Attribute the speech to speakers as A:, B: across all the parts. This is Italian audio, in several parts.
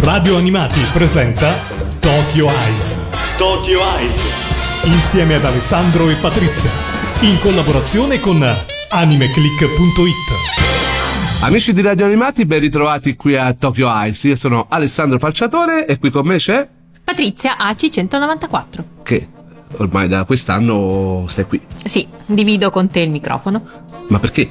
A: Radio Animati presenta Tokyo Eyes.
B: Tokyo Eyes.
A: Insieme ad Alessandro e Patrizia. In collaborazione con animeclick.it.
C: Amici di Radio Animati, ben ritrovati qui a Tokyo Ice. Io sono Alessandro Falciatore e qui con me c'è
D: Patrizia AC194.
C: che ormai da quest'anno stai qui.
D: Sì, divido con te il microfono.
C: Ma perché?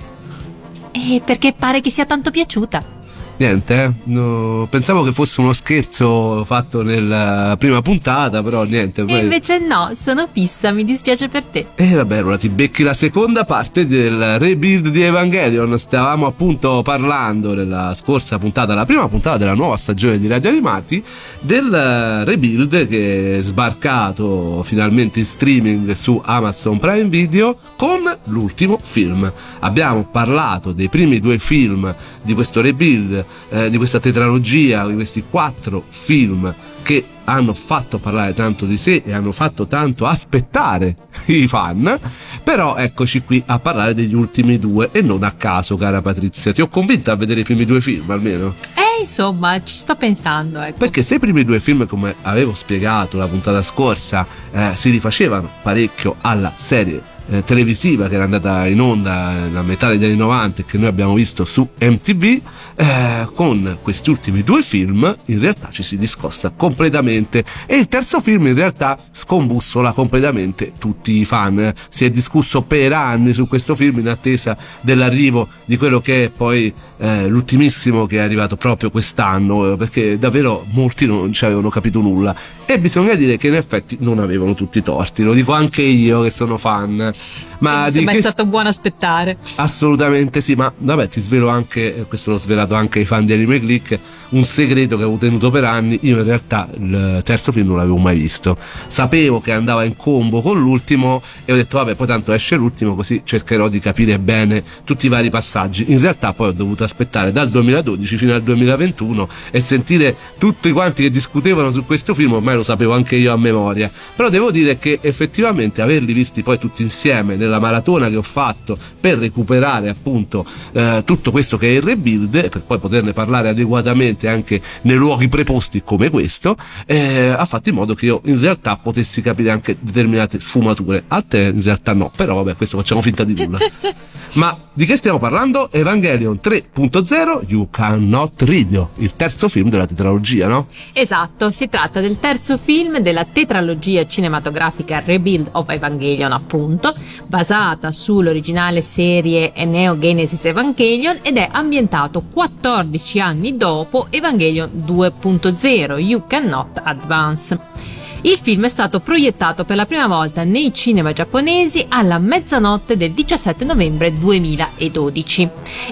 D: E perché pare che sia tanto piaciuta.
C: Niente, eh? No, pensavo che fosse uno scherzo fatto nella prima puntata, però niente.
D: E
C: poi-
D: invece no, sono fissa, mi dispiace per te.
C: E vabbè, allora ti becchi la seconda parte del rebuild di Evangelion. Stavamo appunto parlando nella scorsa puntata, la prima puntata della nuova stagione di Radio Animati, del eh, rebuild che è sbarcato finalmente in streaming su Amazon Prime Video con l'ultimo film. Abbiamo parlato dei primi due film di questo rebuild, eh, di questa tetralogia, di questi quattro film che hanno fatto parlare tanto di sé e hanno fatto tanto aspettare i fan, però eccoci qui a parlare degli ultimi due e non a caso, cara Patrizia. Ti ho convinta a vedere i primi due film almeno?
D: Eh, insomma, ci sto pensando, ecco.
C: Perché se i primi due film, come avevo spiegato la puntata scorsa, eh, si rifacevano parecchio alla serie eh, televisiva che era andata in onda nella metà degli anni 90 e che noi abbiamo visto su MTV, eh, con questi ultimi due film in realtà ci si discosta completamente e il terzo film in realtà scombussola completamente tutti i fan. Si è discusso per anni su questo film in attesa dell'arrivo di quello che è poi eh, l'ultimissimo che è arrivato proprio quest'anno, eh, perché davvero molti non ci avevano capito nulla. E bisogna dire che in effetti non avevano tutti torti, lo dico anche io che sono fan. Ma di
D: Insomma, è
C: che
D: stato buono aspettare.
C: Assolutamente sì, ma vabbè, ti svelo anche, eh, questo l'ho svelato anche ai fan di Anime Click, un segreto che avevo tenuto per anni. Io in realtà il terzo film non l'avevo mai visto. Sapevo che andava in combo con l'ultimo e ho detto, vabbè, poi tanto esce l'ultimo, così cercherò di capire bene tutti i vari passaggi. In realtà poi ho dovuto aspettare dal 2012 fino al 2021 e sentire tutti quanti che discutevano su questo film, ormai lo sapevo anche io a memoria. Però devo dire che effettivamente averli visti poi tutti insieme nella maratona che ho fatto per recuperare appunto eh, tutto questo che è il rebuild per poi poterne parlare adeguatamente anche nei luoghi preposti come questo eh, ha fatto in modo che io in realtà potessi capire anche determinate sfumature. A te in realtà no. Però vabbè questo facciamo finta di nulla ma di che stiamo parlando? Evangelion 3.0 You Cannot Read il terzo film della tetralogia no?
D: Esatto, si tratta del terzo film della tetralogia cinematografica Rebuild of Evangelion, appunto, basata sull'originale serie Neo Genesis Evangelion ed è ambientato 14 anni dopo Evangelion 2.0 You Cannot Advance. Il film è stato proiettato per la prima volta nei cinema giapponesi alla mezzanotte del 17 novembre 2012.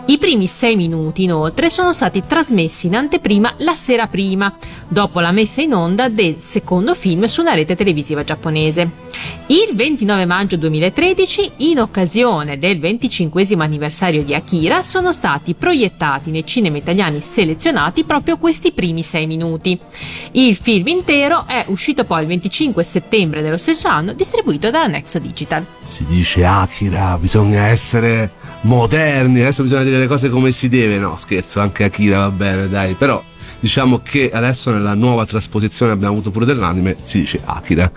D: I primi sei minuti, inoltre, sono stati trasmessi in anteprima la sera prima, dopo la messa in onda del secondo film su una rete televisiva giapponese. Il 29 maggio 2013, in occasione del 25 anniversario di Akira, sono stati proiettati nei cinema italiani selezionati proprio questi primi sei minuti. Il film intero è uscito poi il 25 settembre dello stesso anno, distribuito dalla Nexo Digital.
C: si dice Akira, bisogna essere moderni, adesso bisogna dire le cose come si deve. No, scherzo, anche Akira va bene, dai, però diciamo che adesso nella nuova trasposizione abbiamo avuto pure dell'anime si dice Akira.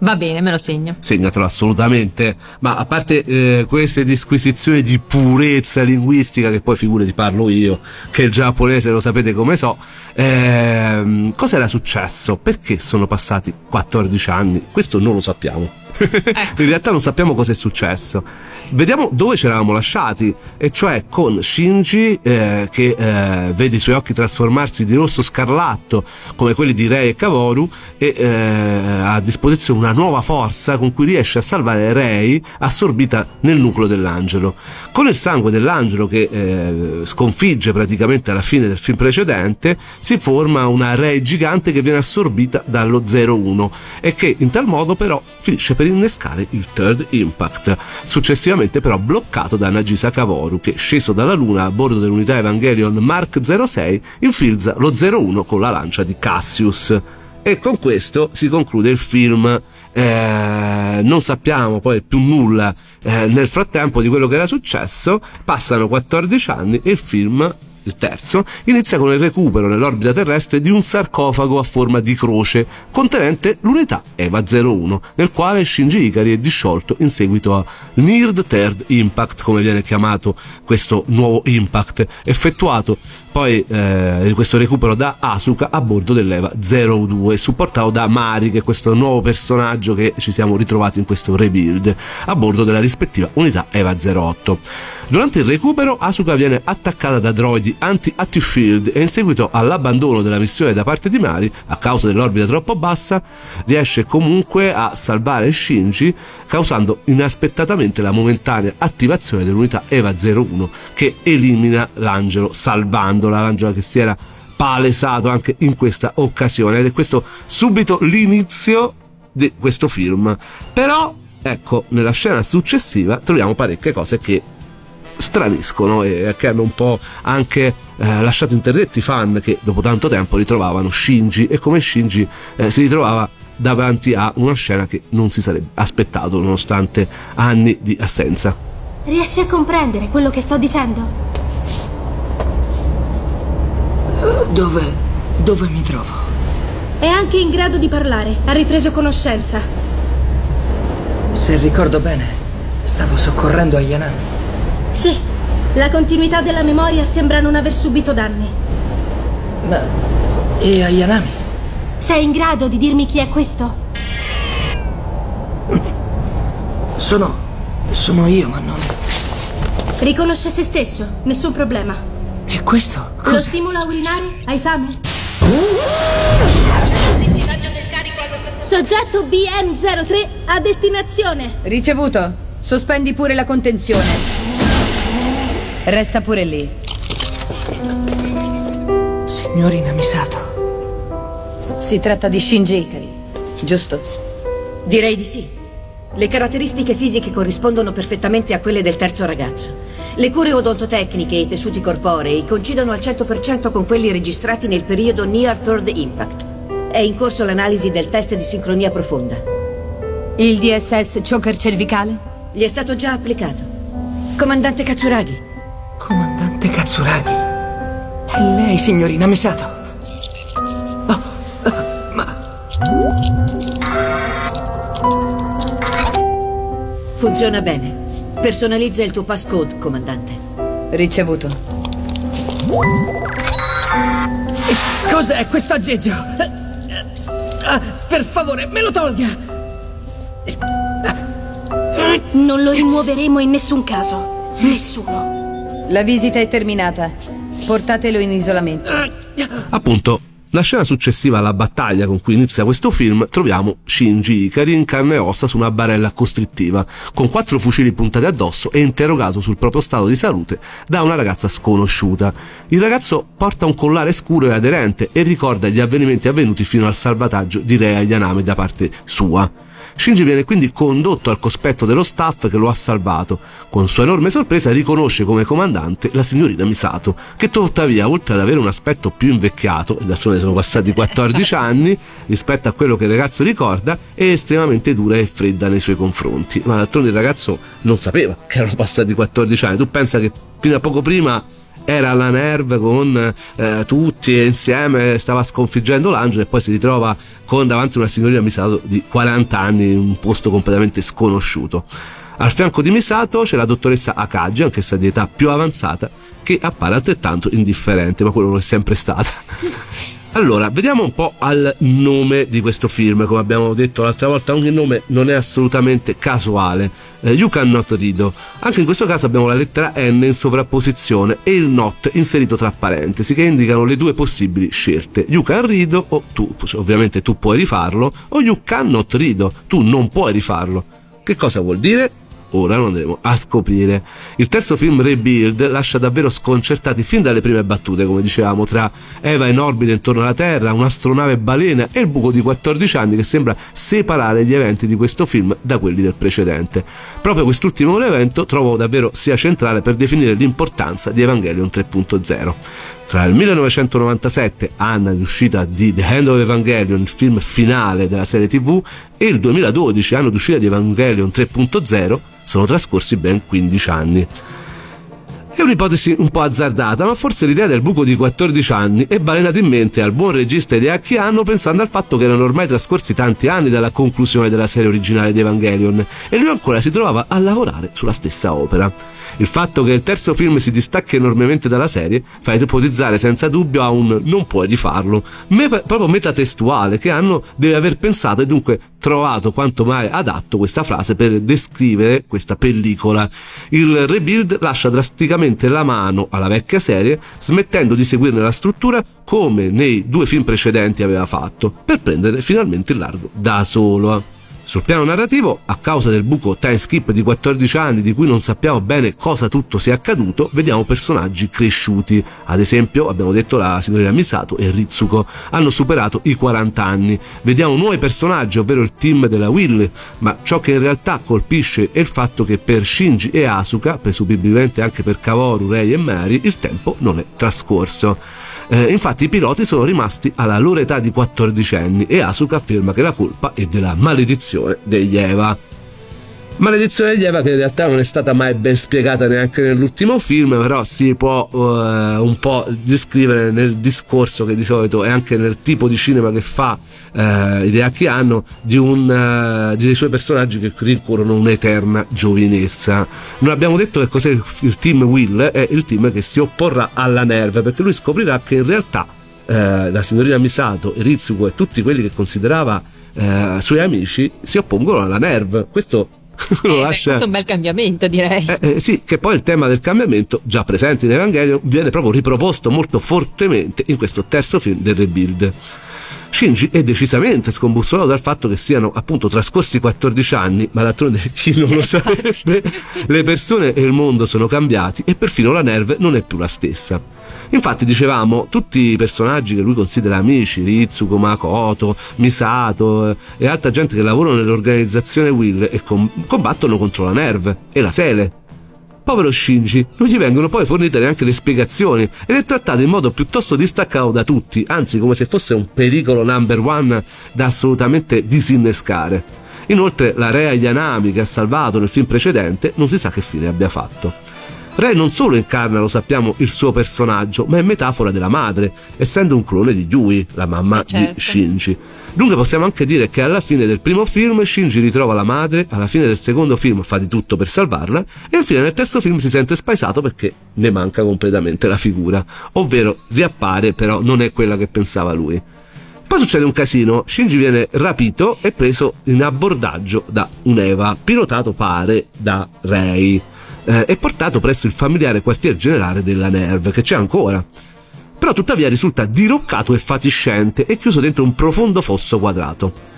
D: Va bene, me lo segno.
C: Segnatelo assolutamente. Ma a parte eh, queste disquisizioni di purezza linguistica, che poi figure ti parlo io, che il giapponese lo sapete come so, ehm, cos'era successo? Perché sono passati 14 anni? Questo non lo sappiamo. In realtà non sappiamo cosa è successo. Vediamo dove ci eravamo lasciati, e cioè con Shinji eh, che eh, vede i suoi occhi trasformarsi di rosso scarlatto come quelli di Rei e Kavoru e eh, ha a disposizione una nuova forza con cui riesce a salvare Rei assorbita nel nucleo dell'angelo. Con il sangue dell'angelo che eh, sconfigge praticamente alla fine del film precedente si forma una Rei gigante che viene assorbita dallo 01 e che in tal modo però finisce per innescare il Third Impact, successivamente però bloccato da Nagisa Kavoru che sceso dalla luna a bordo dell'unità Evangelion Mark 06 infilza lo 01 con la lancia di Cassius. E con questo si conclude il film. Eh, non sappiamo poi più nulla eh, nel frattempo di quello che era successo. Passano 14 anni e il film il terzo, inizia con il recupero nell'orbita terrestre di un sarcofago a forma di croce contenente l'unità EVA 01, nel quale Shinji Ikari è disciolto in seguito a Neared Third Impact, come viene chiamato questo nuovo impact, effettuato poi eh, questo recupero da Asuka a bordo dell'Eva 02, supportato da Mari, che è questo nuovo personaggio che ci siamo ritrovati in questo rebuild, a bordo della rispettiva unità Eva 08. Durante il recupero Asuka viene attaccata da droidi anti-active field e in seguito all'abbandono della missione da parte di Mari, a causa dell'orbita troppo bassa, riesce comunque a salvare Shinji, causando inaspettatamente la momentanea attivazione dell'unità Eva 01 che elimina l'angelo salvandola, l'angelo che si era palesato anche in questa occasione ed è questo subito l'inizio di questo film. Però ecco, nella scena successiva troviamo parecchie cose che straniscono e che hanno un po' anche eh, lasciato interdetti i fan che dopo tanto tempo ritrovavano Shinji e come Shinji eh, si ritrovava davanti a una scena che non si sarebbe aspettato nonostante anni di assenza.
B: Riesci a comprendere quello che sto dicendo?
E: Dove... dove mi trovo?
B: È anche in grado di parlare, ha ripreso conoscenza.
E: Se ricordo bene, stavo soccorrendo Ayanami.
B: Sì, la continuità della memoria sembra non aver subito danni.
E: Ma... e Ayanami?
B: Sei in grado di dirmi chi è questo?
E: Sono... sono io, ma non...
B: Riconosce se stesso, nessun problema.
E: E questo?
B: Lo
E: Cosa?
B: stimola urinare? Hai fame? Soggetto BM03 a destinazione.
F: Ricevuto. Sospendi pure la contenzione. Resta pure lì.
E: Signorina Misato.
F: Si tratta di Shinji Ikari, giusto?
G: Direi di sì. Le caratteristiche fisiche corrispondono perfettamente a quelle del terzo ragazzo. Le cure odontotecniche e i tessuti corporei coincidono al 100% con quelli registrati nel periodo Near Third Impact. È in corso l'analisi del test di sincronia profonda.
F: Il DSS choker cervicale?
G: Gli è stato già applicato. Comandante Katsuragi,
E: Comandante Katsuragi. È lei, signorina Misato. Oh, eh, ma...
G: funziona bene. Personalizza il tuo passcode, comandante.
F: Ricevuto.
E: Cos'è questo aggeggio? Ah, per favore, me lo tolga!
B: Non lo rimuoveremo in nessun caso. Nessuno.
F: La visita è terminata. Portatelo in isolamento.
C: Appunto, la scena successiva alla battaglia con cui inizia questo film troviamo Shinji Ikari in carne e ossa su una barella costrittiva, con quattro fucili puntati addosso e interrogato sul proprio stato di salute da una ragazza sconosciuta. Il ragazzo porta un collare scuro e aderente e ricorda gli avvenimenti avvenuti fino al salvataggio di Rea Yaname da parte sua. Shinji viene quindi condotto al cospetto dello staff che lo ha salvato. Con sua enorme sorpresa riconosce come comandante la signorina Misato, che tuttavia, oltre ad avere un aspetto più invecchiato, e d'altronde sono passati 14 anni rispetto a quello che il ragazzo ricorda, è estremamente dura e fredda nei suoi confronti. Ma d'altronde il ragazzo non sapeva che erano passati 14 anni. Tu pensa che fino a poco prima era alla Nerve con eh, tutti insieme stava sconfiggendo l'angelo e poi si ritrova con davanti una signorina Misato di 40 anni in un posto completamente sconosciuto. Al fianco di Misato c'è la dottoressa Akagi, anch'essa di età più avanzata, che appare altrettanto indifferente, ma quello lo è sempre stata. Allora, vediamo un po' al nome di questo film. Come abbiamo detto l'altra volta, ogni nome non è assolutamente casuale. Eh, you cannot rido. Anche in questo caso abbiamo la lettera N in sovrapposizione e il not inserito tra parentesi che indicano le due possibili scelte. You can rido o tu, ovviamente tu puoi rifarlo, o you cannot rido, tu non puoi rifarlo. Che cosa vuol dire? Ora lo andremo a scoprire. Il terzo film Rebuild lascia davvero sconcertati fin dalle prime battute, come dicevamo, tra Eva in orbita intorno alla Terra, un'astronave balena e il buco di 14 anni che sembra separare gli eventi di questo film da quelli del precedente. Proprio quest'ultimo evento trovo davvero sia centrale per definire l'importanza di Evangelion 3.0. Tra il 1997, anno di uscita di The Hand of Evangelion, il film finale della serie TV, e il 2012, anno di uscita di Evangelion 3.0, sono trascorsi ben 15 anni. È un'ipotesi un po' azzardata, ma forse l'idea del buco di 14 anni è balenata in mente al buon regista Hideaki Anno pensando al fatto che erano ormai trascorsi tanti anni dalla conclusione della serie originale di Evangelion e lui ancora si trovava a lavorare sulla stessa opera. Il fatto che il terzo film si distacchi enormemente dalla serie fa ipotizzare senza dubbio a un non puoi rifarlo, me- proprio metatestuale che Anno deve aver pensato e dunque trovato quanto mai adatto questa frase per descrivere questa pellicola. Il rebuild lascia drasticamente la mano alla vecchia serie, smettendo di seguirne la struttura come nei due film precedenti aveva fatto, per prendere finalmente il largo da solo. Sul piano narrativo, a causa del buco time skip di 14 anni di cui non sappiamo bene cosa tutto sia accaduto, vediamo personaggi cresciuti. Ad esempio, abbiamo detto la signorina Misato e Ritsuko hanno superato i 40 anni. Vediamo nuovi personaggi, ovvero il team della Will, ma ciò che in realtà colpisce è il fatto che per Shinji e Asuka, presumibilmente anche per Kaworu, Rei e Mary, il tempo non è trascorso. Eh, infatti i piloti sono rimasti alla loro età di 14 anni e Asuka afferma che la colpa è della maledizione degli Eva. Maledizione degli Eva che in realtà non è stata mai ben spiegata neanche nell'ultimo film, però si può uh, un po' descrivere nel discorso che di solito è anche nel tipo di cinema che fa uh, Hideaki Anno di un, uh, dei suoi personaggi che rincorrono un'eterna giovinezza. Non abbiamo detto che cos'è il, team Will, è il team che si opporrà alla Nerve, perché lui scoprirà che in realtà la signorina Misato, Ritsuko e tutti quelli che considerava suoi amici si oppongono alla Nerve. Questo lo
D: Eh,
C: lascia...
D: questo è un bel cambiamento, direi.
C: Eh, eh, sì, che poi il tema del cambiamento, già presente in Evangelion, viene proprio riproposto molto fortemente in questo terzo film del Rebuild. Shinji è decisamente scombussolato dal fatto che siano appunto trascorsi 14 anni, ma d'altronde chi non lo sarebbe, le persone e il mondo sono cambiati e perfino la Nerve non è più la stessa. Infatti, dicevamo, tutti i personaggi che lui considera amici, Ritsuko, Makoto, Misato eh, e altra gente che lavorano nell'organizzazione Will e com- combattono contro la Nerve e la Sele. Povero Shinji, non gli vengono poi fornite neanche le spiegazioni ed è trattato in modo piuttosto distaccato da tutti, anzi come se fosse un pericolo number one da assolutamente disinnescare. Inoltre la Rea Yanami che ha salvato nel film precedente non si sa che fine abbia fatto. Rei non solo incarna, lo sappiamo, il suo personaggio, ma è metafora della madre, essendo un clone di Yui, la mamma
D: Eh, certo.
C: di Shinji. Dunque possiamo anche dire che alla fine del primo film Shinji ritrova la madre, alla fine del secondo film fa di tutto per salvarla e infine nel terzo film si sente spaesato perché ne manca completamente la figura, ovvero riappare però non è quella che pensava lui. Poi succede un casino, Shinji viene rapito e preso in abbordaggio da un'Eva, pilotato pare da Rei, eh, e portato presso il familiare quartier generale della Nerve, che c'è ancora. Però tuttavia risulta diroccato e fatiscente e chiuso dentro un profondo fosso quadrato.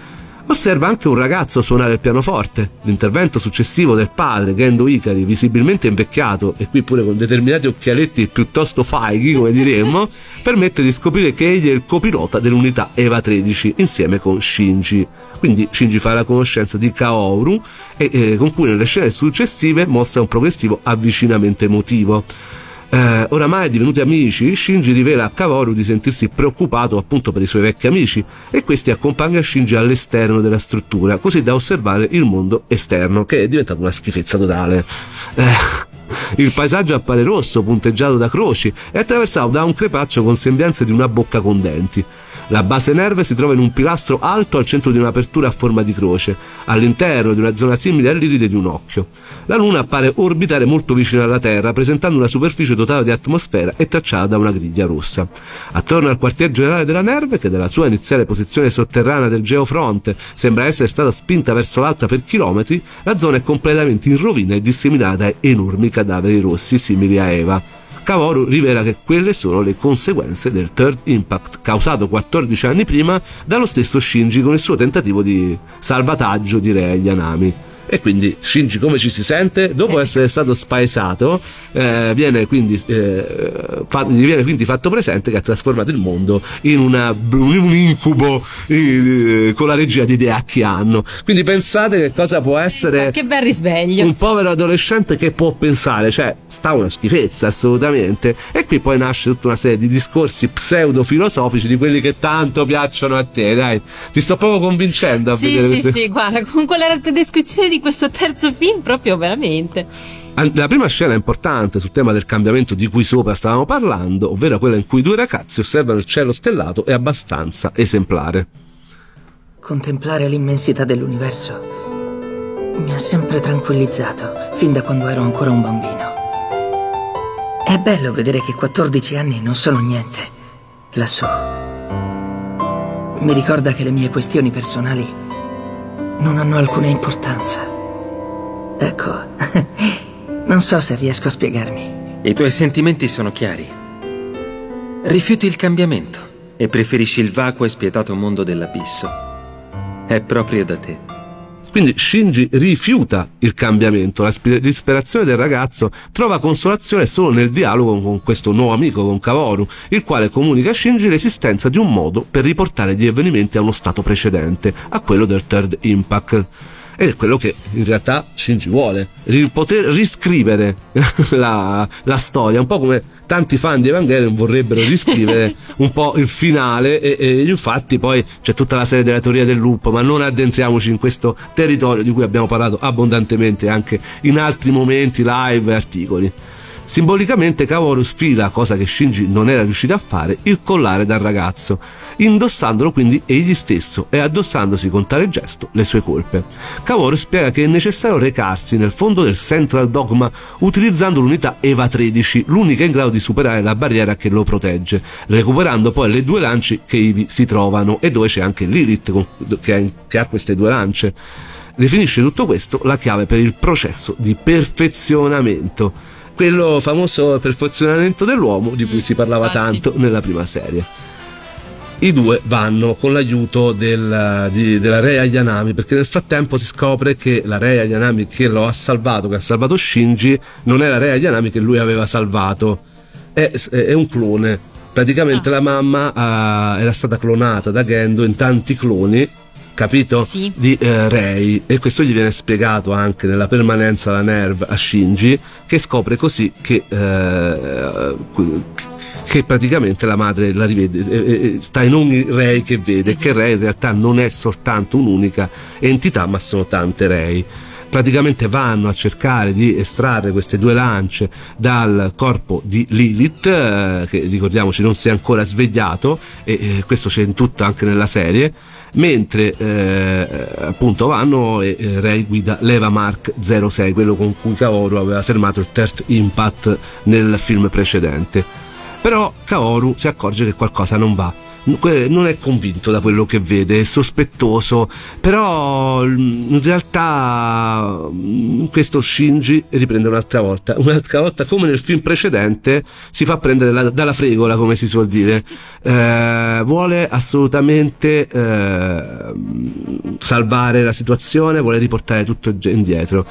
C: Osserva anche un ragazzo suonare il pianoforte. L'intervento successivo del padre, Gendo Ikari, visibilmente invecchiato e qui pure con determinati occhialetti piuttosto faighi, come diremmo, permette di scoprire che egli è il copilota dell'unità Eva 13 insieme con Shinji. Quindi Shinji fa la conoscenza di Kaoru e eh, con cui nelle scene successive mostra un progressivo avvicinamento emotivo. Eh, oramai divenuti amici, Shinji rivela a Kaworu di sentirsi preoccupato appunto per i suoi vecchi amici e questi accompagna Shinji all'esterno della struttura, così da osservare il mondo esterno, che è diventato una schifezza totale. Eh, il paesaggio appare rosso, punteggiato da croci e attraversato da un crepaccio con sembianze di una bocca con denti. La base nerve si trova in un pilastro alto al centro di un'apertura a forma di croce, all'interno di una zona simile all'iride di un occhio. La Luna appare orbitare molto vicino alla Terra, presentando una superficie dotata di atmosfera e tracciata da una griglia rossa. Attorno al quartier generale della Nerve, che dalla sua iniziale posizione sotterranea del geofronte sembra essere stata spinta verso l'alta per chilometri, la zona è completamente in rovina e disseminata a enormi cadaveri rossi simili a Eva. Kaworu rivela che quelle sono le conseguenze del Third Impact causato 14 anni prima dallo stesso Shinji con il suo tentativo di salvataggio di Rei Yanami. E quindi Shinji come ci si sente? Dopo essere stato spaesato, eh, viene, quindi, eh, fa- gli viene quindi fatto presente che ha trasformato il mondo in una- un incubo eh, con la regia di Deaki Anno. Quindi pensate che cosa può essere
D: Che bel risveglio.
C: un povero adolescente che può pensare, cioè sta una schifezza assolutamente. E qui poi nasce tutta una serie di discorsi pseudo-filosofici di quelli che tanto piacciono a te, dai. Ti sto proprio convincendo a
D: Sì,
C: vedere
D: sì,
C: queste-
D: sì, guarda, con quella descrizione di questo terzo film proprio veramente.
C: La prima scena importante sul tema del cambiamento di cui sopra stavamo parlando, ovvero quella in cui due ragazzi osservano il cielo stellato, è abbastanza esemplare.
E: Contemplare l'immensità dell'universo mi ha sempre tranquillizzato, fin da quando ero ancora un bambino. È bello vedere che 14 anni non sono niente, lassù. Mi ricorda che le mie questioni personali non hanno alcuna importanza. Ecco, non so se riesco a spiegarmi.
H: I tuoi sentimenti sono chiari. Rifiuti il cambiamento e preferisci il vacuo e spietato mondo dell'abisso. È proprio da te.
C: Quindi Shinji rifiuta il cambiamento, la disperazione del ragazzo trova consolazione solo nel dialogo con questo nuovo amico, con Kaworu, il quale comunica a Shinji l'esistenza di un modo per riportare gli avvenimenti a uno stato precedente, a quello del Third Impact. Ed è quello che in realtà Shinji vuole, poter riscrivere la, la storia, un po' come tanti fan di Evangelion vorrebbero riscrivere un po' il finale e, e infatti poi c'è tutta la serie della teoria del loop, ma non addentriamoci in questo territorio di cui abbiamo parlato abbondantemente anche in altri momenti, live e articoli. Simbolicamente Kaworu sfila, cosa che Shinji non era riuscito a fare, il collare dal ragazzo, indossandolo quindi egli stesso e addossandosi con tale gesto le sue colpe. Kaworu spiega che è necessario recarsi nel fondo del Central Dogma utilizzando l'unità EVA 13, l'unica in grado di superare la barriera che lo protegge, recuperando poi le due lance che ivi si trovano e dove c'è anche Lilith che ha queste due lance. Definisce tutto questo la chiave per il processo di perfezionamento quello famoso perfezionamento dell'uomo di cui si parlava
D: infatti.
C: tanto nella prima serie. I due vanno con l'aiuto del- di- della Rei Ayanami perché nel frattempo si scopre che la Rei Ayanami che lo ha salvato, che ha salvato Shinji, non è la Rei Ayanami che lui aveva salvato, è, è un clone. Praticamente la mamma ah, era stata clonata da Gendo in tanti cloni, capito?
D: Sì.
C: di eh, Rei e questo gli viene spiegato anche nella permanenza alla Nerve a Shinji che scopre così che, eh, che praticamente la madre la rivede eh, sta in ogni Rei che vede che Rei in realtà non è soltanto un'unica entità ma sono tante Rei praticamente vanno a cercare di estrarre queste due lance dal corpo di Lilith, eh, che ricordiamoci non si è ancora svegliato, e eh, questo c'è in tutto anche nella serie, mentre eh, appunto vanno e eh, Rey guida l'Eva Mark 06, quello con cui Kaoru aveva fermato il Third Impact nel film precedente. Però Kaoru si accorge che qualcosa non va. Non è convinto da quello che vede, è sospettoso, però mm, in realtà mm, questo Shinji riprende un'altra volta, un'altra volta come nel film precedente si fa prendere la- dalla fregola come si suol dire, Eh, vuole assolutamente eh, salvare la situazione, vuole riportare tutto indietro,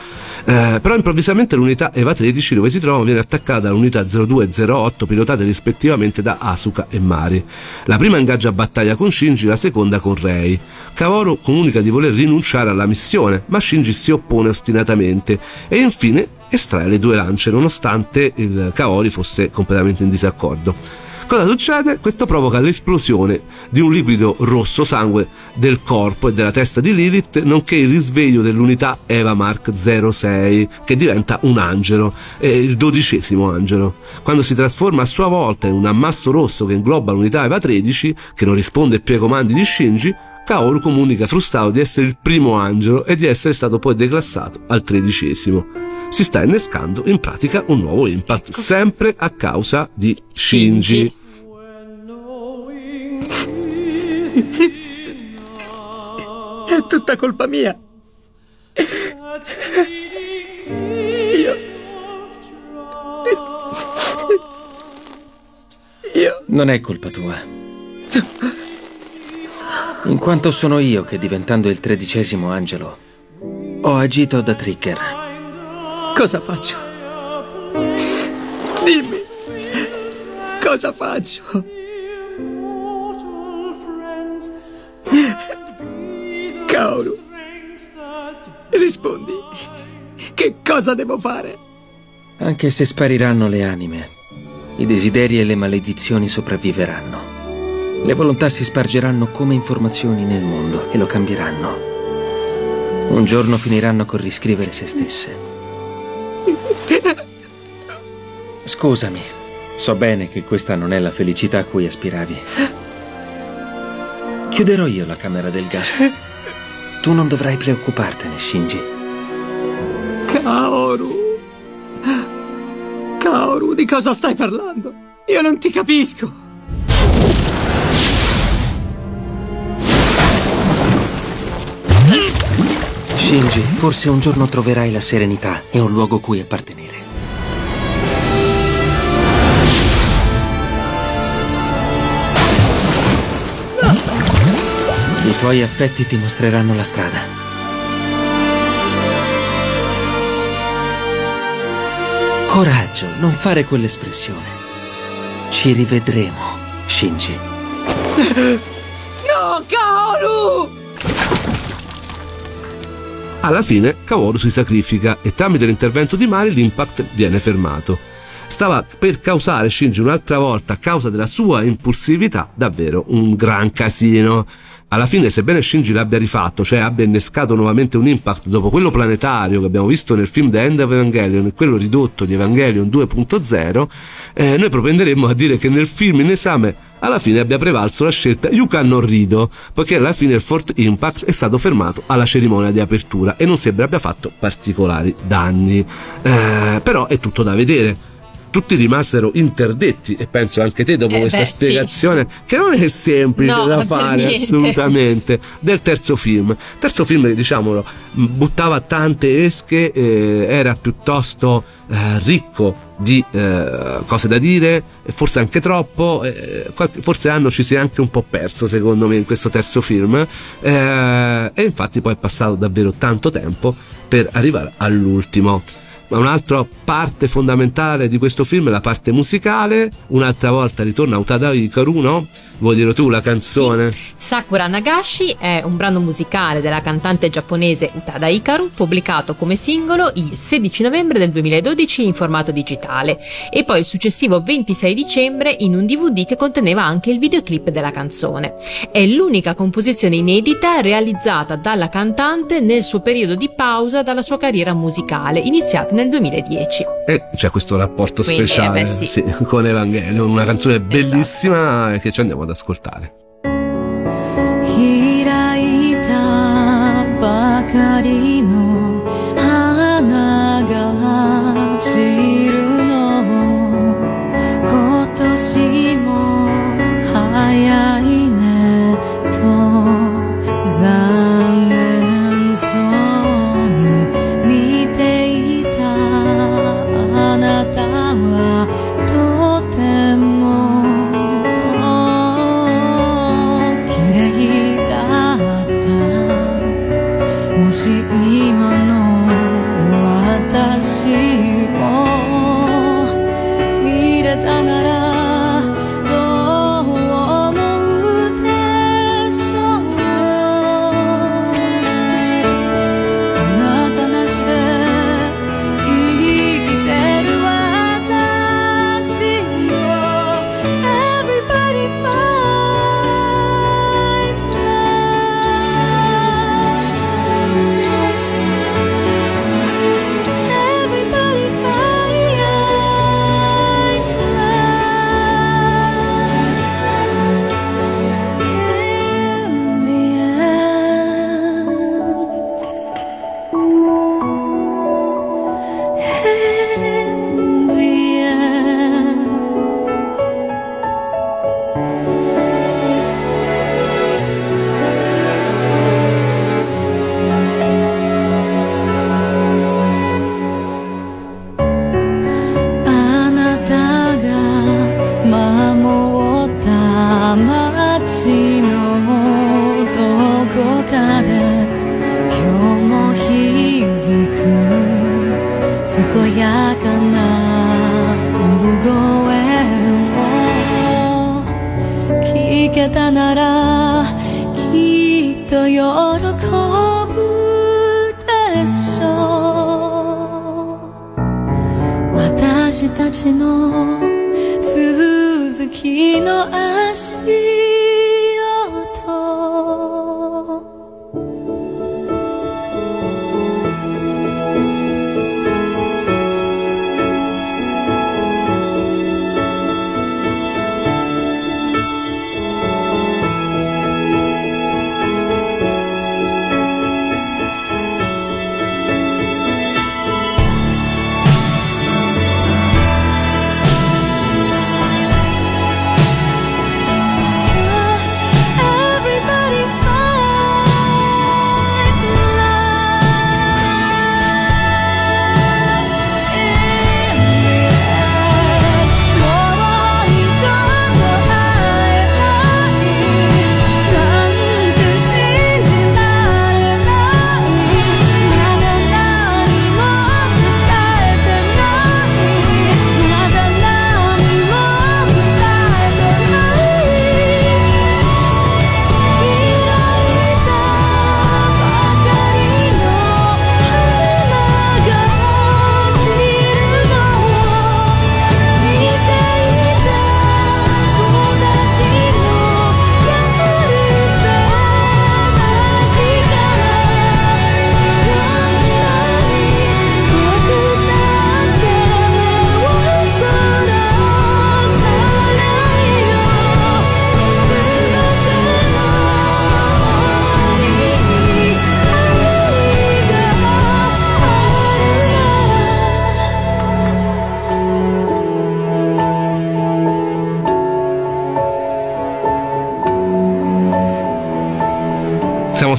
C: Eh, però improvvisamente l'unità Eva 13 dove si trova viene attaccata dall'unità 02 e 08 pilotate rispettivamente da Asuka e Mari. La prima ingaggia battaglia con Shinji, la seconda con Rei. Kaworu comunica di voler rinunciare alla missione, ma Shinji si oppone ostinatamente e infine estrae le due lance nonostante il Kaori fosse completamente in disaccordo. Cosa succede? Questo provoca l'esplosione di un liquido rosso sangue del corpo e della testa di Lilith, nonché il risveglio dell'unità Eva Mark 06, che diventa un angelo, è il dodicesimo angelo. Quando si trasforma a sua volta in un ammasso rosso che ingloba l'unità Eva 13, che non risponde più ai comandi di Shinji, Kaoru comunica frustrato di essere il primo angelo e di essere stato poi declassato al tredicesimo. Si sta innescando in pratica un nuovo impact, sempre a causa di Shinji.
D: Shinji.
E: È tutta colpa mia. Io. Io.
H: Non è colpa tua. In quanto sono io che diventando il tredicesimo angelo ho agito da trigger.
E: Cosa faccio? Dimmi. Cosa faccio? Kaoru. Rispondi. Che cosa devo fare?
H: Anche se spariranno le anime, i desideri e le maledizioni sopravviveranno. Le volontà si spargeranno come informazioni nel mondo e lo cambieranno. Un giorno finiranno con riscrivere se stesse. Scusami, so bene che questa non è la felicità a cui aspiravi. Chiuderò io la camera del gatto. Tu non dovrai preoccupartene, Shinji.
I: Kaoru. Kaoru, di cosa stai parlando? Io non ti capisco.
H: Shinji, forse un giorno troverai la serenità e un luogo cui appartenere. I tuoi affetti ti mostreranno la strada. Coraggio, non fare quell'espressione. Ci rivedremo, Shinji.
I: No, Kaoru!
J: Alla fine Kaworu si sacrifica e tramite l'intervento di Mari l'impact viene fermato. Stava per causare Shinji un'altra volta a causa della sua impulsività davvero un gran casino. Alla fine, sebbene Shinji l'abbia rifatto, cioè abbia innescato nuovamente un impact dopo quello planetario che abbiamo visto nel film The End of Evangelion e quello ridotto di Evangelion 2.0, eh, noi propenderemmo a dire che nel film in esame alla fine abbia prevalso la scelta Yuka non rido, poiché alla fine il Fort Impact è stato fermato alla cerimonia di apertura e non sembra abbia fatto particolari danni. Eh, però è tutto da vedere tutti rimasero interdetti e penso anche te dopo
D: Eh
J: questa
D: beh,
J: spiegazione che non è semplice
D: No,
J: da fare
D: niente.
J: assolutamente del terzo film. Terzo film che diciamolo buttava tante esche eh, era piuttosto eh, ricco di eh, cose da dire forse anche troppo eh, qualche- forse Anno ci si è anche un po' perso secondo me in questo terzo film. Eh, e infatti poi è passato davvero tanto tempo per arrivare all'ultimo ma un'altra parte fondamentale di questo film è la parte musicale. Un'altra volta ritorna Utada Hikaru, no? Vuoi dire tu la canzone?
D: Sakura Nagashi è un brano musicale della cantante giapponese Utada Hikaru pubblicato come singolo il 16 novembre del 2012 in formato digitale e poi il successivo 26 dicembre in un DVD che conteneva anche il videoclip della canzone. È l'unica composizione inedita realizzata dalla cantante nel suo periodo di pausa dalla sua carriera musicale iniziata nel 2010.
J: E c'è questo rapporto
D: Quindi,
J: speciale
D: eh beh, sì.
J: sì, con Evangelion, una canzone bellissima che ci andiamo ad ascoltare.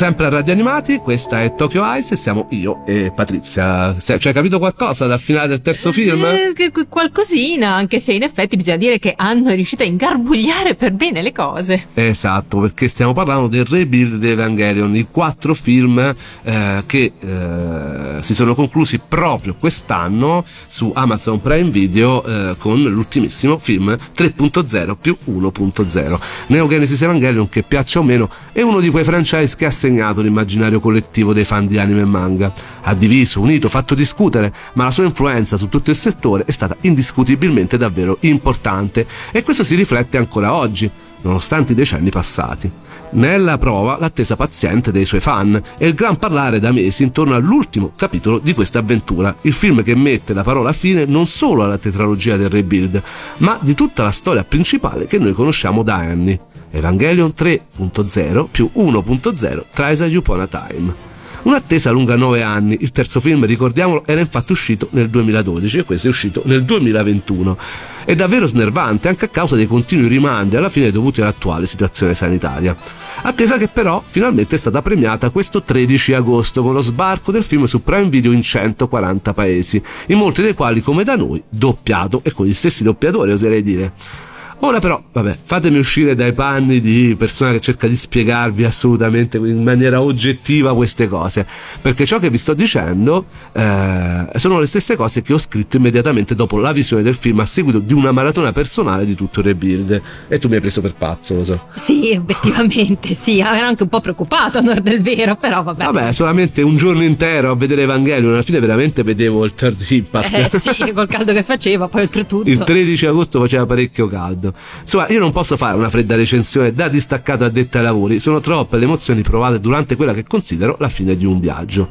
C: Sempre a Radio Animati, questa è Tokyo Ice e siamo io e Patrizia. Se- Cioè, hai capito qualcosa dal finale del terzo film?
D: Eh, qualcosina, anche se in effetti bisogna dire che Anno è riuscita a ingarbugliare per bene le cose.
C: Esatto, perché stiamo parlando del rebuild di Evangelion, i quattro film eh, che eh, si sono conclusi proprio quest'anno su Amazon Prime Video eh, con l'ultimissimo film 3.0 più 1.0. Neo Genesis Evangelion, che piaccia o meno, è uno di quei franchise che ha segnato l'immaginario collettivo dei fan di anime e manga. Ha diviso, unito, fatto discutere, ma la sua influenza su tutto il settore è stata indiscutibilmente davvero importante e questo si riflette ancora oggi nonostante i decenni passati. Nella prova l'attesa paziente dei suoi fan e il gran parlare da mesi intorno all'ultimo capitolo di questa avventura, il film che mette la parola fine non solo alla tetralogia del rebuild, ma di tutta la storia principale che noi conosciamo da anni. Evangelion 3.0 più 1.0 Tries Upon a Time. Un'attesa lunga nove anni, il terzo film, ricordiamolo, era infatti uscito nel 2012 e questo è uscito nel 2021. È davvero snervante anche a causa dei continui rimandi alla fine dovuti all'attuale situazione sanitaria. Attesa che però finalmente è stata premiata questo 13 agosto con lo sbarco del film su Prime Video in 140 paesi, in molti dei quali come da noi doppiato e con gli stessi doppiatori oserei dire. Ora però, vabbè, fatemi uscire dai panni di persona che cerca di spiegarvi assolutamente in maniera oggettiva queste cose, perché ciò che vi sto dicendo eh, sono le stesse cose che ho scritto immediatamente dopo la visione del film a seguito di una maratona personale di tutto il rebuild. E tu mi hai preso per pazzo, lo so.
D: Sì, effettivamente sì, ero anche un po' preoccupato a onor del vero, però vabbè.
C: Vabbè, solamente un giorno intero a vedere Evangelion, alla fine veramente vedevo il third impact.
D: Eh sì, col caldo che faceva, poi oltretutto.
C: Il 13 agosto faceva parecchio caldo. Insomma, io non posso fare una fredda recensione da distaccato addetto ai lavori, sono troppe le emozioni provate durante quella che considero la fine di un viaggio.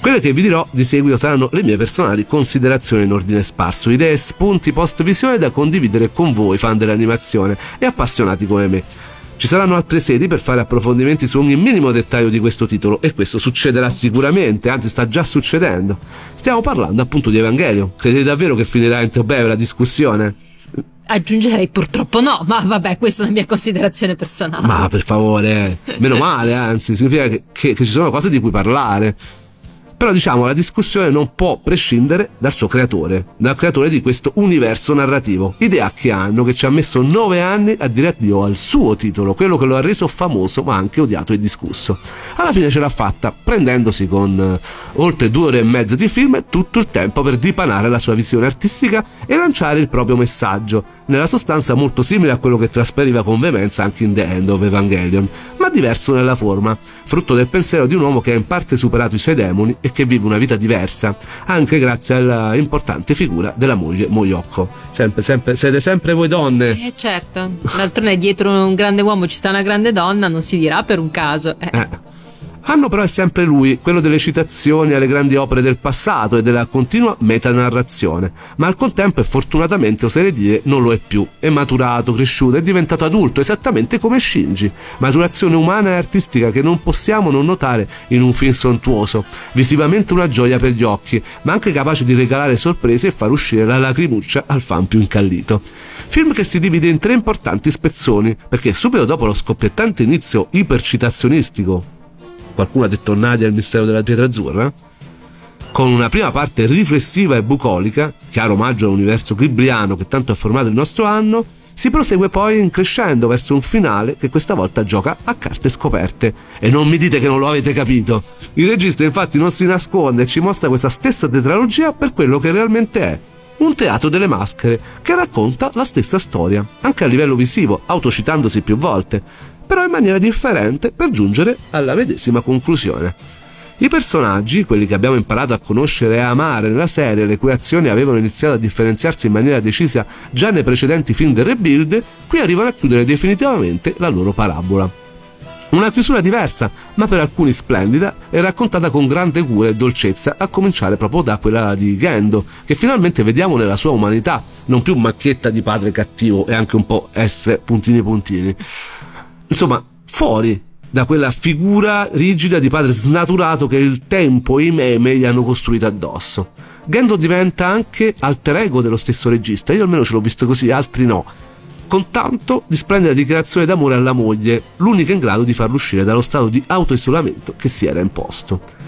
C: Quelle che vi dirò di seguito saranno le mie personali considerazioni in ordine sparso, idee spunti post visione da condividere con voi, fan dell'animazione e appassionati come me. Ci saranno altre sedi per fare approfondimenti su ogni minimo dettaglio di questo titolo e questo succederà sicuramente, anzi sta già succedendo. Stiamo parlando appunto di Evangelio. Credete davvero che finirà entro breve la discussione?
D: Aggiungerei purtroppo no, ma vabbè, questa è una mia considerazione personale.
C: Ma per favore, meno male, anzi, significa che, che- che ci sono cose di cui parlare. Però diciamo, la discussione non può prescindere dal suo creatore, dal creatore di questo universo narrativo. Idea che hanno che ci ha messo nove anni a dire addio al suo titolo, quello che lo ha reso famoso ma anche odiato e discusso. Alla fine ce l'ha fatta, prendendosi con eh, oltre due ore e mezza di film tutto il tempo per dipanare la sua visione artistica e lanciare il proprio messaggio, nella sostanza molto simile a quello che traspariva con veemenza anche in The End of Evangelion, ma diverso nella forma, frutto del pensiero di un uomo che ha in parte superato i suoi demoni e che vive una vita diversa, anche grazie alla importante figura della moglie Moyoko. Sempre, sempre, siete sempre voi donne.
D: Eh certo, d'altronde dietro un grande uomo ci sta una grande donna, non si dirà per un caso. Eh.
C: Eh. Anno però è sempre lui, quello delle citazioni alle grandi opere del passato e della continua metanarrazione, ma al contempo e fortunatamente oserei dire non lo è più, è maturato, cresciuto, è diventato adulto esattamente come Shinji, maturazione umana e artistica che non possiamo non notare in un film sontuoso, visivamente una gioia per gli occhi, ma anche capace di regalare sorprese e far uscire la lacrimuccia al fan più incallito. Film che si divide in tre importanti spezzoni, perché subito dopo lo scoppiettante inizio ipercitazionistico qualcuno ha detto Nadia il mistero della pietra azzurra? Con una prima parte riflessiva e bucolica, chiaro omaggio all'universo ghibliano che tanto ha formato il nostro anno, si prosegue poi crescendo verso un finale che questa volta gioca a carte scoperte. E non mi dite che non lo avete capito. Il regista infatti non si nasconde e ci mostra questa stessa tetralogia per quello che realmente è. Un teatro delle maschere che racconta la stessa storia, anche a livello visivo, autocitandosi più volte, però in maniera differente per giungere alla medesima conclusione. I personaggi, quelli che abbiamo imparato a conoscere e amare nella serie, le cui azioni avevano iniziato a differenziarsi in maniera decisa già nei precedenti film del Rebuild, qui arrivano a chiudere definitivamente la loro parabola. Una chiusura diversa, ma per alcuni splendida e raccontata con grande cura e dolcezza, a cominciare proprio da quella di Gendo, che finalmente vediamo nella sua umanità, non più macchietta di padre cattivo e anche un po' essere puntini puntini. Insomma, fuori da quella figura rigida di padre snaturato che il tempo e i meme gli hanno costruito addosso. Gendo diventa anche alter ego dello stesso regista, io almeno ce l'ho visto così, altri no. con tanto di splendida dichiarazione d'amore alla moglie, l'unica in grado di farlo uscire dallo stato di autoisolamento che si era imposto.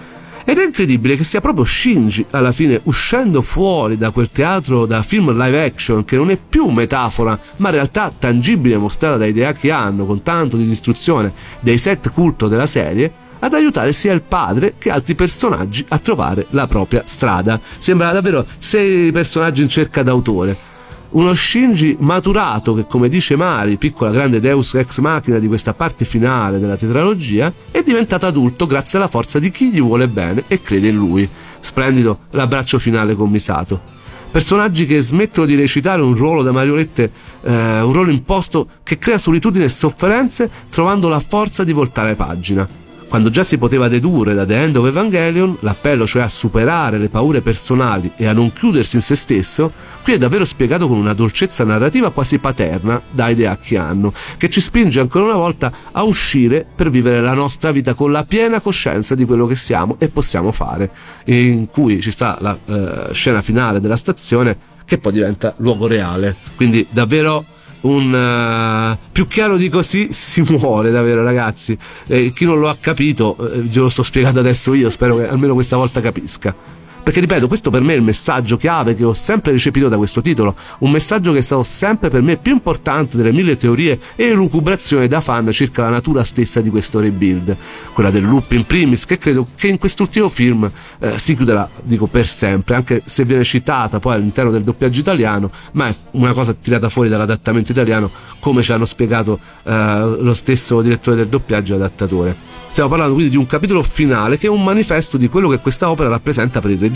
C: Ed è incredibile che sia proprio Shinji alla fine uscendo fuori da quel teatro da film live action che non è più metafora ma realtà tangibile mostrata da idee che hanno con tanto di distruzione dei set culto della serie ad aiutare sia il padre che altri personaggi a trovare la propria strada. Sembra davvero sei personaggi in cerca d'autore uno Shinji maturato che, come dice Mari, piccola grande deus ex machina di questa parte finale della tetralogia, è diventato adulto grazie alla forza di chi gli vuole bene e crede in lui. Splendido l'abbraccio finale con Misato. Personaggi che smettono di recitare un ruolo da marionette, eh, un ruolo imposto che crea solitudine e sofferenze, trovando la forza di voltare pagina quando già si poteva dedurre da The End of Evangelion, l'appello cioè a superare le paure personali e a non chiudersi in se stesso, qui è davvero spiegato con una dolcezza narrativa quasi paterna da idea che hanno, che ci spinge ancora una volta a uscire per vivere la nostra vita con la piena coscienza di quello che siamo e possiamo fare, in cui ci sta la eh, scena finale della stazione che poi diventa luogo reale. Quindi davvero un uh, più chiaro di così si muore davvero ragazzi. Eh, chi non lo ha capito eh, ve sto spiegando adesso io spero che almeno questa volta capisca perché ripeto, questo per me è il messaggio chiave che ho sempre recepito da questo titolo, un messaggio che è stato sempre per me più importante delle mille teorie e elucubrazioni da fan circa la natura stessa di questo rebuild, quella del loop in primis, che credo che in quest'ultimo film eh, si chiuderà, dico per sempre, anche se viene citata poi all'interno del doppiaggio italiano, ma è una cosa tirata fuori dall'adattamento italiano, come ci hanno spiegato eh, lo stesso direttore del doppiaggio e adattatore. Stiamo parlando quindi di un capitolo finale che è un manifesto di quello che questa opera rappresenta per il regista,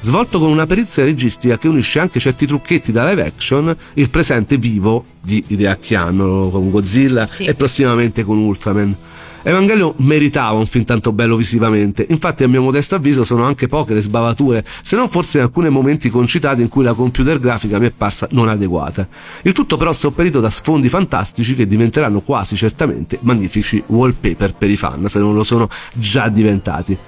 C: svolto con una perizia registica che unisce anche certi trucchetti da live action, il presente vivo di Hideaki Anno con Godzilla
D: Sì.
C: e prossimamente con Ultraman. Evangelio meritava un film tanto bello visivamente, infatti a mio modesto avviso sono anche poche le sbavature, se non forse in alcuni momenti concitati in cui la computer grafica mi è parsa non adeguata. Il tutto però sopperito da sfondi fantastici che diventeranno quasi certamente magnifici wallpaper per i fan, se non lo sono già diventati.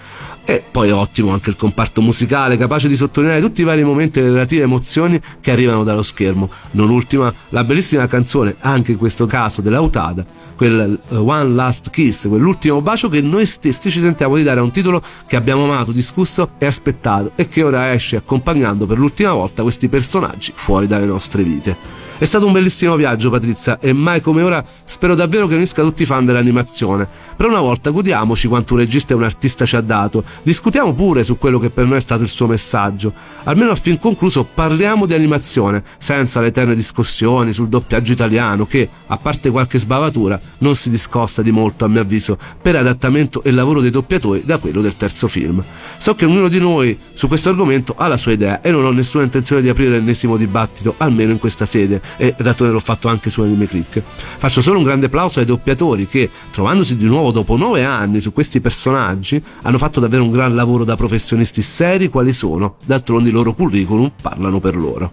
C: E poi ottimo anche il comparto musicale, capace di sottolineare tutti i vari momenti e le relative emozioni che arrivano dallo schermo. Non ultima la bellissima canzone, anche in questo caso dell'Autada, quel eh, One Last Kiss, quell'ultimo bacio che noi stessi ci sentiamo di dare a un titolo che abbiamo amato, discusso e aspettato e che ora esce accompagnando per l'ultima volta questi personaggi fuori dalle nostre vite. È stato un bellissimo viaggio, Patrizia, e mai come ora spero davvero che unisca tutti i fan dell'animazione. Per una volta godiamoci quanto un regista e un artista ci ha dato, discutiamo pure su quello che per noi è stato il suo messaggio. Almeno a fin concluso parliamo di animazione, senza le eterne discussioni sul doppiaggio italiano che, a parte qualche sbavatura, non si discosta di molto, a mio avviso, per adattamento e lavoro dei doppiatori da quello del terzo film. So che ognuno di noi su questo argomento ha la sua idea e non ho nessuna intenzione di aprire l'ennesimo dibattito, almeno in questa sede, e dato che l'ho fatto anche su Anime Click. Faccio solo un grande applauso ai doppiatori che, trovandosi di nuovo dopo nove anni su questi personaggi, hanno fatto davvero un gran lavoro da professionisti seri quali sono, d'altronde i loro curriculum parlano per loro.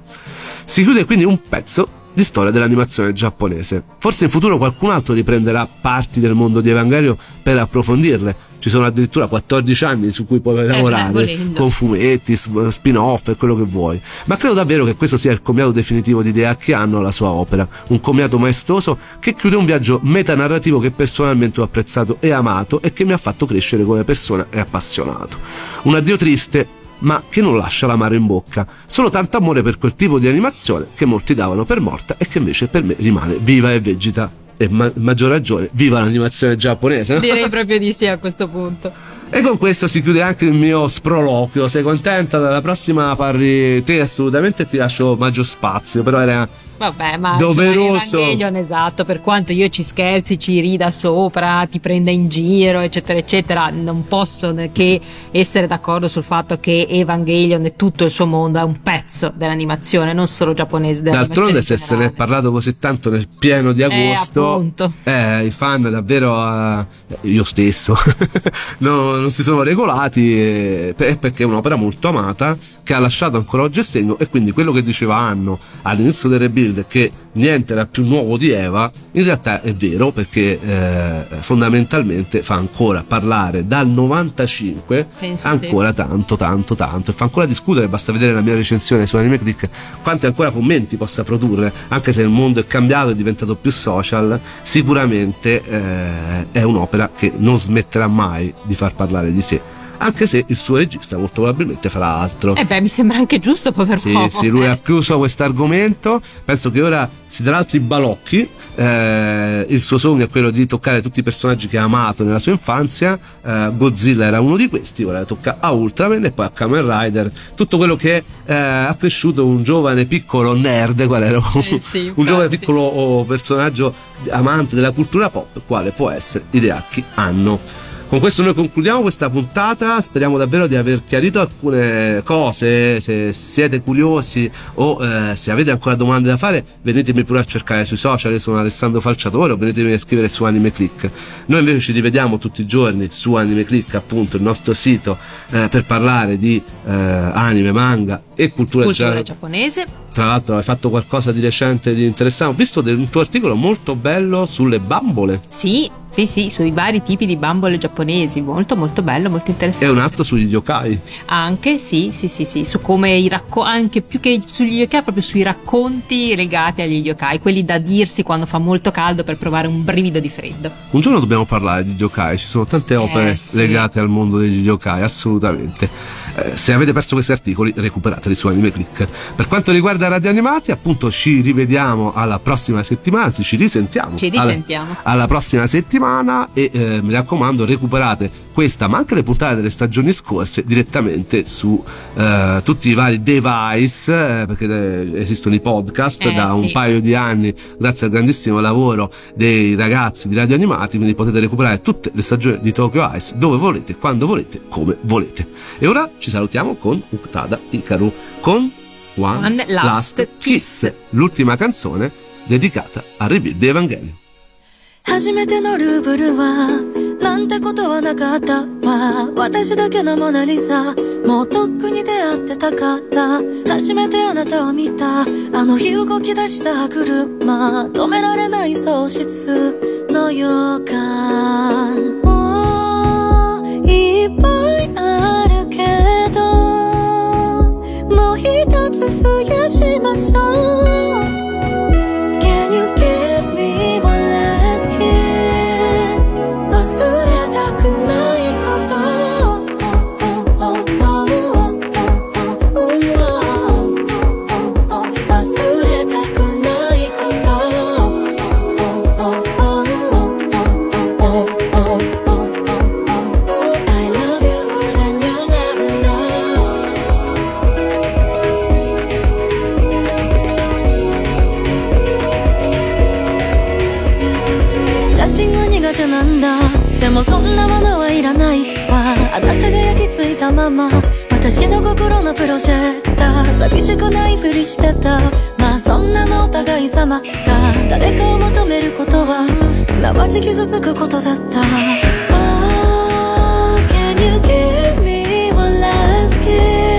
C: Si chiude quindi un pezzo di storia dell'animazione giapponese. Forse in futuro qualcun altro riprenderà parti del mondo di Evangelio per approfondirle. Ci sono addirittura 14 anni su cui puoi lavorare
D: volendo.
C: con fumetti, spin-off e quello che vuoi. Ma credo davvero che questo sia il commiato definitivo di idea che hanno alla sua opera. Un commiato maestoso che chiude un viaggio metanarrativo che personalmente ho apprezzato e amato e che mi ha fatto crescere come persona e appassionato. Un addio triste ma che non lascia l'amaro in bocca. Solo tanto amore per quel tipo di animazione che molti davano per morta e che invece per me rimane viva e vegeta. E ma- maggior ragione, viva l'animazione giapponese. no?
D: Direi proprio di sì a questo punto.
C: E con questo si chiude anche il mio sproloquio. Sei contenta? Dalla prossima parli te assolutamente ti lascio maggior spazio, però era
D: Vabbè, ma
C: Doveroso.
D: esatto, per quanto io ci scherzi, ci rida sopra, ti prenda in giro, eccetera, eccetera, non posso che essere d'accordo sul fatto che Evangelion e tutto il suo mondo è un pezzo dell'animazione, non solo giapponese.
C: D'altronde, se se ne è parlato così tanto nel pieno di agosto,
D: appunto.
C: eh, i fan davvero, eh, io stesso, no- non si sono regolati eh, per- perché è un'opera molto amata che ha lasciato ancora oggi il segno e quindi quello che diceva Anno all'inizio del rebuild Rebuild che niente era più nuovo di Eva, in realtà è vero perché eh, fondamentalmente fa ancora parlare dal 95
D: Pensate.
C: ancora tanto tanto tanto e fa ancora discutere, basta vedere la mia recensione su Anime Click quanti ancora commenti possa produrre, anche se il mondo è cambiato, è diventato più social, sicuramente eh, è un'opera che non smetterà mai di far parlare di sé. Anche se il suo regista molto probabilmente farà altro.
D: Eh beh, mi sembra anche giusto poter
C: Sì,
D: poco.
C: sì, lui ha chiuso questo argomento. Penso che ora si darà altri balocchi. Eh, il suo sogno è quello di toccare tutti i personaggi che ha amato nella sua infanzia. Eh, Godzilla era uno di questi, ora tocca a Ultraman e poi a Kamen Rider. Tutto quello che eh, ha cresciuto un giovane piccolo nerd, qual era?
D: Eh sì,
C: un giovane piccolo oh, personaggio amante della cultura pop, quale può essere Hideaki Anno. Con questo noi concludiamo questa puntata, speriamo davvero di aver chiarito alcune cose, se siete curiosi o eh, se avete ancora domande da fare venitemi pure a cercare sui social, io sono Alessandro Falciatore o venitemi a scrivere su Anime Click. Noi invece ci rivediamo tutti i giorni su Anime Click, appunto il nostro sito, eh, per parlare di eh, anime, manga e cultura,
D: Cultura
C: gia-
D: giapponese.
C: Tra l'altro hai fatto qualcosa di recente, di interessante. Ho visto del- un tuo articolo molto bello sulle bambole
D: Sì, sì, sì, sui vari tipi di bambole giapponesi. Molto, molto bello, molto
C: e
D: interessante.
C: un altro sugli yokai.
D: Anche, sì, sì, sì, sì, su come i racconti, anche più che sugli yokai, proprio sui racconti legati agli yokai, quelli da dirsi quando fa molto caldo per provare un brivido di freddo.
C: Un giorno dobbiamo parlare di yokai, ci sono tante opere
D: Eh, sì.
C: legate al mondo degli yokai, assolutamente. Eh, se avete perso questi articoli, recuperateli su Anime Click. Per quanto riguarda Radio Animati, appunto, ci rivediamo alla prossima settimana, anzi, ci risentiamo.
D: Ci
C: alla-
D: risentiamo.
C: alla prossima settimana e eh, mi raccomando recuperate questa ma anche le puntate delle stagioni scorse direttamente su eh, tutti i vari device eh, perché eh, esistono i podcast da un
D: sì.
C: paio di anni grazie al grandissimo lavoro dei ragazzi di Radio Animati quindi potete recuperare tutte le stagioni di Tokyo Ice dove volete, quando volete, come volete e ora ci salutiamo con Uktada Ikaru con One,
D: One Last Kiss.
C: l'ultima canzone dedicata a Rebuild Evangelion
J: 初めてのルーブルはなんてことはなかったわ私だけのモナリザもうとっくに出会ってたから初めてあなたを見たあの日動き出した車止められない喪失の予感しましょう。心のプロジェクター寂しくないふりしてた。まあそんなのお互い様が誰かを求めることはすなわち傷つくことだった。Oh, can you give me one last kiss?